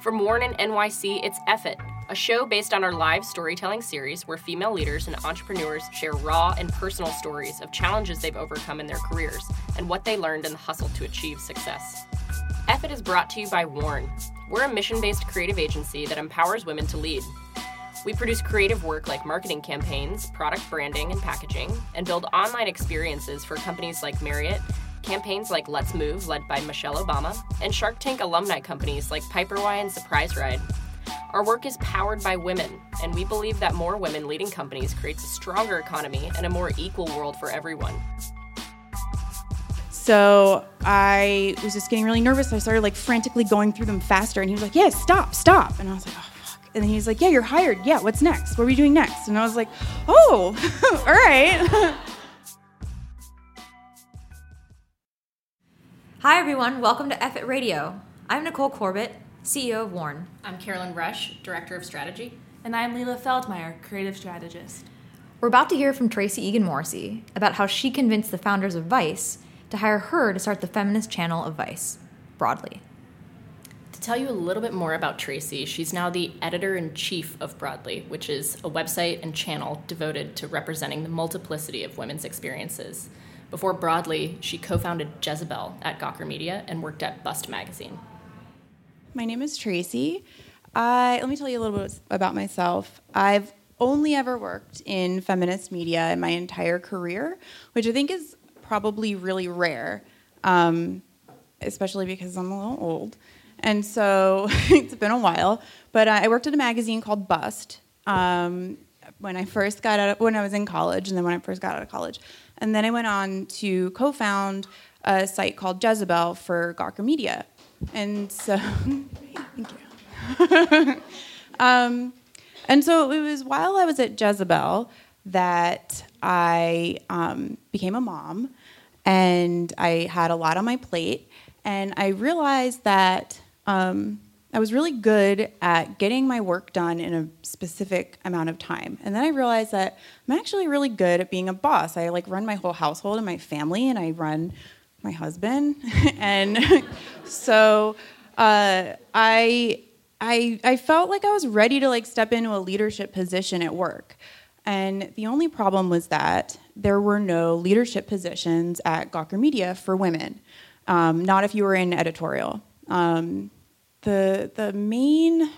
From Warren and NYC, it's Effort, a show based on our live storytelling series where female leaders and entrepreneurs share raw and personal stories of challenges they've overcome in their careers and what they learned in the hustle to achieve success. Effort is brought to you by Warren. We're a mission based creative agency that empowers women to lead. We produce creative work like marketing campaigns, product branding and packaging, and build online experiences for companies like Marriott, campaigns like Let's Move, led by Michelle Obama, and Shark Tank alumni companies like Piperwhy and Surprise Ride. Our work is powered by women, and we believe that more women leading companies creates a stronger economy and a more equal world for everyone. So I was just getting really nervous. I started like frantically going through them faster, and he was like, "Yeah, stop, stop!" And I was like, "Oh fuck!" And then he's like, "Yeah, you're hired. Yeah, what's next? What are we doing next?" And I was like, "Oh, all right." Hi, everyone. Welcome to Effort Radio. I'm Nicole Corbett, CEO of Warn. I'm Carolyn Rush, Director of Strategy. And I'm Leila Feldmeyer, Creative Strategist. We're about to hear from Tracy Egan Morrissey about how she convinced the founders of Vice to hire her to start the feminist channel of Vice, Broadly. To tell you a little bit more about Tracy, she's now the editor in chief of Broadly, which is a website and channel devoted to representing the multiplicity of women's experiences. Before Broadly, she co founded Jezebel at Gawker Media and worked at Bust Magazine. My name is Tracy. I, let me tell you a little bit about myself. I've only ever worked in feminist media in my entire career, which I think is probably really rare, um, especially because I'm a little old. And so it's been a while. But I worked at a magazine called Bust um, when I first got out of, when I was in college, and then when I first got out of college. And then I went on to co found a site called Jezebel for Gawker Media. And so, thank you. um, and so it was while I was at Jezebel that I um, became a mom and I had a lot on my plate. And I realized that um, I was really good at getting my work done in a specific amount of time. And then I realized that I'm actually really good at being a boss. I like run my whole household and my family, and I run my husband. and so uh, I, I, I felt like I was ready to like step into a leadership position at work. And the only problem was that there were no leadership positions at Gawker Media for women, um, not if you were in editorial. Um, the the main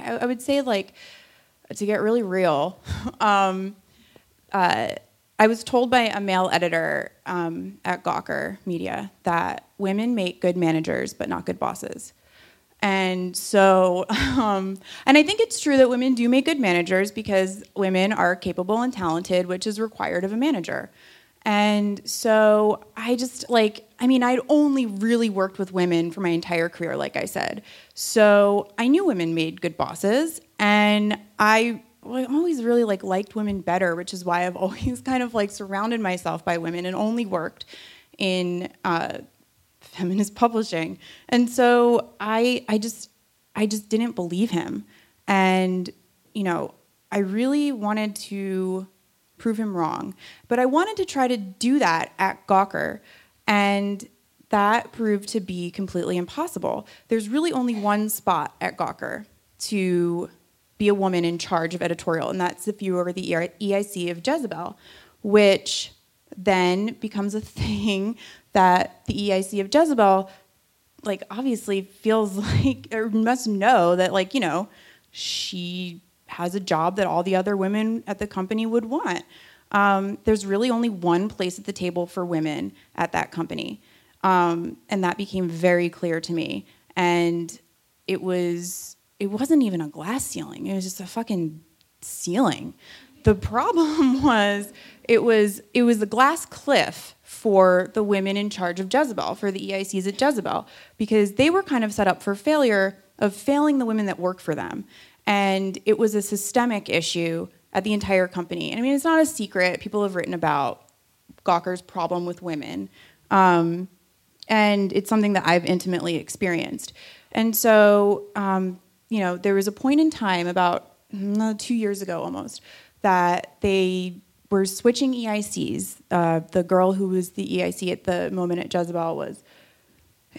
I, I would say like to get really real um, uh, I was told by a male editor um, at Gawker Media that women make good managers but not good bosses. And so, um, and I think it's true that women do make good managers because women are capable and talented, which is required of a manager. And so I just like, I mean, I'd only really worked with women for my entire career, like I said. So I knew women made good bosses, and I, well, I always really like liked women better, which is why I've always kind of like surrounded myself by women and only worked in uh, feminist publishing. And so I, I just, I just didn't believe him, and you know, I really wanted to prove him wrong. But I wanted to try to do that at Gawker, and that proved to be completely impossible. There's really only one spot at Gawker to be a woman in charge of editorial, and that's if you are the EIC of Jezebel, which then becomes a thing that the EIC of Jezebel, like, obviously feels like, or must know that, like, you know, she has a job that all the other women at the company would want. Um, there's really only one place at the table for women at that company. Um, and that became very clear to me. And it was, it wasn't even a glass ceiling, it was just a fucking ceiling. The problem was it was it was the glass cliff for the women in charge of Jezebel, for the EICs at Jezebel, because they were kind of set up for failure of failing the women that work for them. And it was a systemic issue at the entire company. And I mean, it's not a secret. People have written about Gawker's problem with women. Um, and it's something that I've intimately experienced. And so, um, you know, there was a point in time about mm, two years ago almost that they were switching EICs. Uh, the girl who was the EIC at the moment at Jezebel was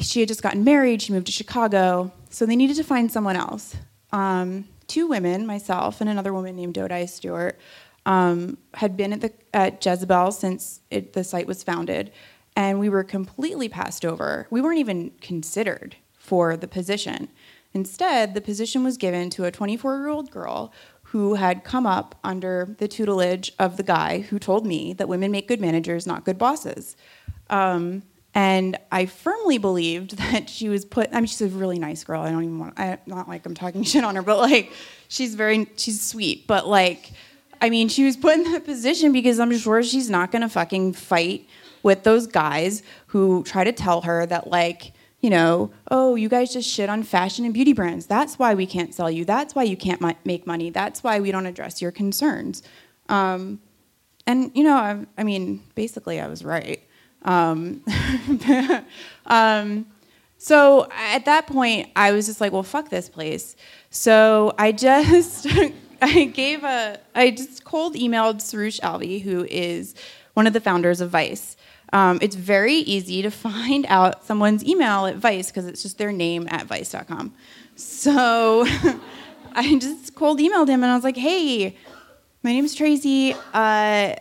she had just gotten married. She moved to Chicago, so they needed to find someone else. Um, two women, myself and another woman named Dodai Stewart, um, had been at, the, at Jezebel since it, the site was founded, and we were completely passed over. We weren't even considered for the position. Instead, the position was given to a 24 year old girl who had come up under the tutelage of the guy who told me that women make good managers, not good bosses. Um, and I firmly believed that she was put. I mean, she's a really nice girl. I don't even want. I, not like I'm talking shit on her, but like, she's very. She's sweet, but like, I mean, she was put in that position because I'm sure she's not gonna fucking fight with those guys who try to tell her that like, you know, oh, you guys just shit on fashion and beauty brands. That's why we can't sell you. That's why you can't make money. That's why we don't address your concerns. Um, and you know, I, I mean, basically, I was right. Um, um, so at that point, I was just like, well, fuck this place. So I just I gave a, I just cold emailed Suroosh Alvi, who is one of the founders of Vice. Um, it's very easy to find out someone's email at Vice because it's just their name at vice.com. So I just cold emailed him and I was like, hey, my name is Tracy. Uh,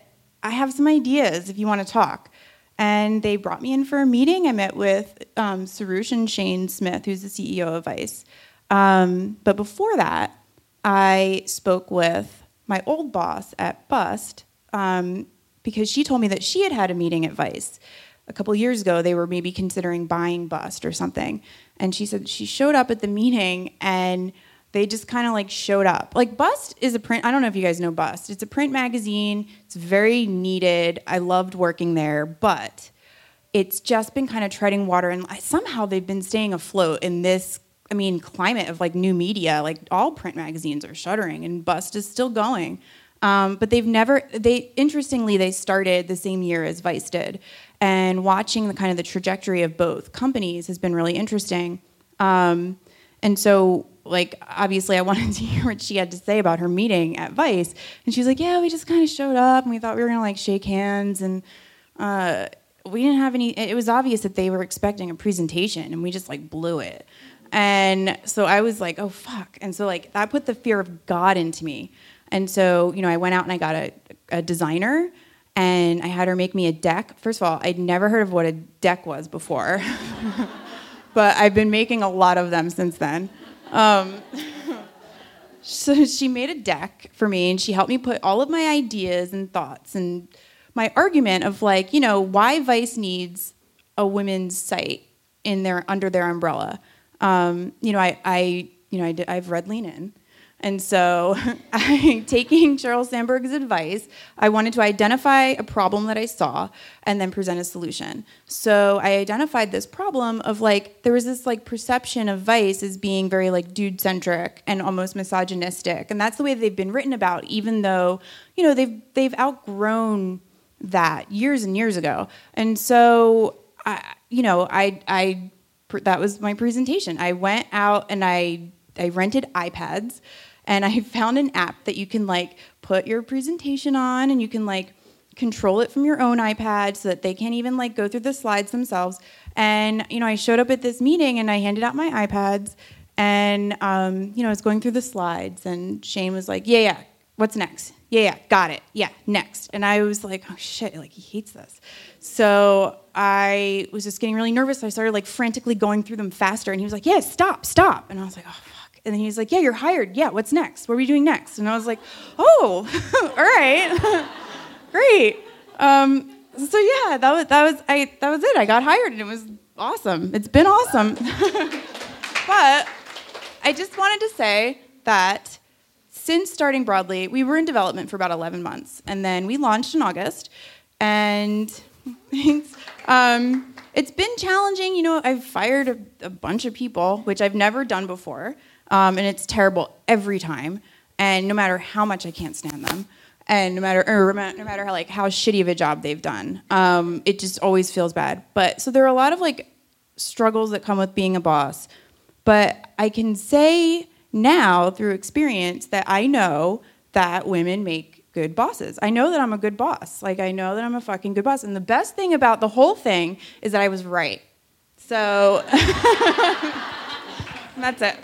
I have some ideas if you want to talk. And they brought me in for a meeting. I met with um, Suroosh and Shane Smith, who's the CEO of Vice. Um, but before that, I spoke with my old boss at Bust um, because she told me that she had had a meeting at Vice a couple years ago. They were maybe considering buying Bust or something. And she said she showed up at the meeting and they just kind of like showed up. Like Bust is a print. I don't know if you guys know Bust. It's a print magazine. It's very needed. I loved working there, but it's just been kind of treading water, and somehow they've been staying afloat in this. I mean, climate of like new media. Like all print magazines are shuttering, and Bust is still going. Um, but they've never. They interestingly they started the same year as Vice did, and watching the kind of the trajectory of both companies has been really interesting. Um, and so like obviously I wanted to hear what she had to say about her meeting at Vice, and she was like, "Yeah, we just kind of showed up, and we thought we were gonna like shake hands, and uh, we didn't have any. It was obvious that they were expecting a presentation, and we just like blew it." And so I was like, "Oh fuck!" And so like that put the fear of God into me, and so you know I went out and I got a, a designer. And I had her make me a deck. First of all, I'd never heard of what a deck was before, but I've been making a lot of them since then. Um, so she made a deck for me and she helped me put all of my ideas and thoughts and my argument of like, you know, why Vice needs a women's site in their under their umbrella. Um, you know, I, I you know, I I've read Lean In. And so, taking Sheryl Sandberg's advice, I wanted to identify a problem that I saw and then present a solution. So, I identified this problem of like, there was this like perception of Vice as being very like dude centric and almost misogynistic. And that's the way they've been written about, even though, you know, they've, they've outgrown that years and years ago. And so, I, you know, I, I, that was my presentation. I went out and I, I rented iPads and I found an app that you can like put your presentation on and you can like control it from your own iPad so that they can't even like go through the slides themselves. And you know, I showed up at this meeting and I handed out my iPads and um, you know, I was going through the slides and Shane was like, "Yeah, yeah, what's next? Yeah, yeah, got it. Yeah, next." And I was like, "Oh shit, like he hates this." So I was just getting really nervous. I started like frantically going through them faster and he was like, "Yeah, stop, stop." And I was like, "Oh and then he was like, Yeah, you're hired. Yeah, what's next? What are we doing next? And I was like, Oh, all right. Great. Um, so yeah, that was that was I that was it. I got hired and it was awesome. It's been awesome. but I just wanted to say that since starting broadly, we were in development for about 11 months, and then we launched in August. And um, it's been challenging. You know, I've fired a, a bunch of people, which I've never done before um, and it's terrible every time. And no matter how much I can't stand them, and no matter or no matter how like how shitty of a job they've done, um, it just always feels bad. But so there are a lot of like struggles that come with being a boss. But I can say now through experience that I know that women make good bosses. I know that I'm a good boss. Like I know that I'm a fucking good boss. And the best thing about the whole thing is that I was right. So that's it.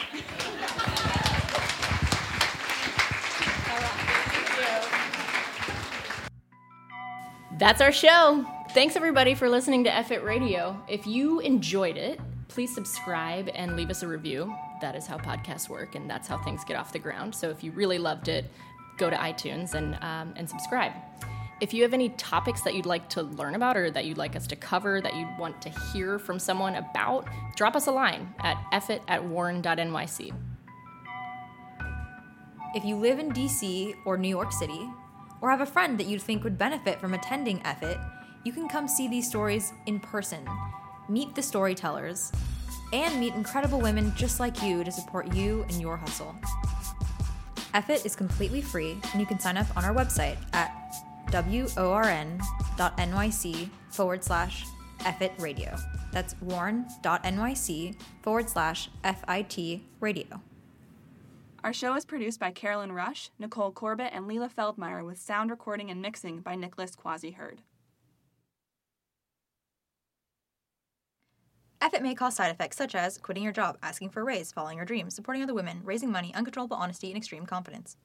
That's our show. Thanks everybody for listening to Effit Radio. If you enjoyed it, please subscribe and leave us a review. That is how podcasts work, and that's how things get off the ground. So if you really loved it, go to iTunes and um, and subscribe. If you have any topics that you'd like to learn about or that you'd like us to cover, that you'd want to hear from someone about, drop us a line at effit at warren.nyc. If you live in DC or New York City, or have a friend that you think would benefit from attending Effit, you can come see these stories in person, meet the storytellers, and meet incredible women just like you to support you and your hustle. Effit is completely free, and you can sign up on our website at worn.nyc forward slash Effit Radio. That's warn.nyc forward slash FIT radio. Our show is produced by Carolyn Rush, Nicole Corbett, and Leela Feldmeyer with sound recording and mixing by Nicholas Quasi Hurd. Effort may cause side effects such as quitting your job, asking for a raise, following your dreams, supporting other women, raising money, uncontrollable honesty, and extreme confidence.